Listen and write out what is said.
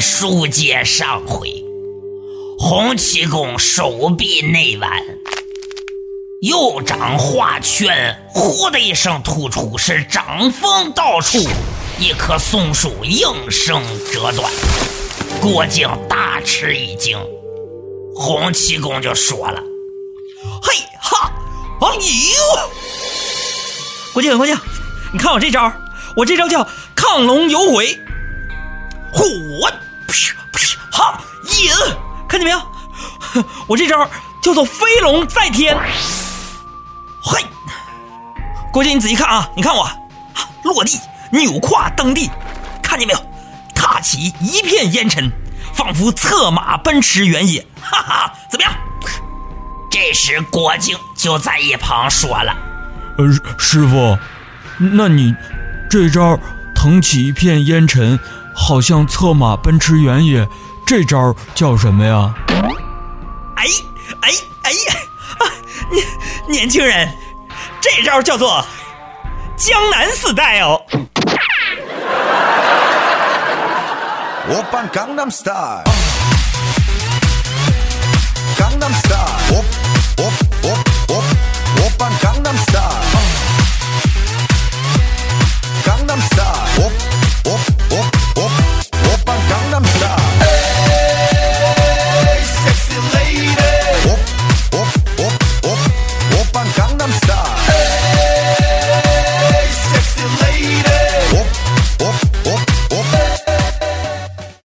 书接上回，洪七公手臂内弯，右掌画圈，呼的一声突出，是掌风到处，一棵松树应声折断。郭靖大吃一惊，洪七公就说了：“嘿哈，哎呦！郭靖，郭靖，你看我这招，我这招叫亢龙有悔。火，噗噗哈，引，看见没有？我这招叫做飞龙在天。嘿，郭靖，你仔细看啊，你看我落地扭胯蹬地，看见没有？踏起一片烟尘，仿佛策马奔驰原野。哈哈，怎么样？这时郭靖就在一旁说了：“呃，师傅，那你这招腾起一片烟尘。”好像策马奔驰原野，这招叫什么呀？哎哎哎呀！啊，年年轻人，这招叫做江南 style。我扮江南 style。江南 style。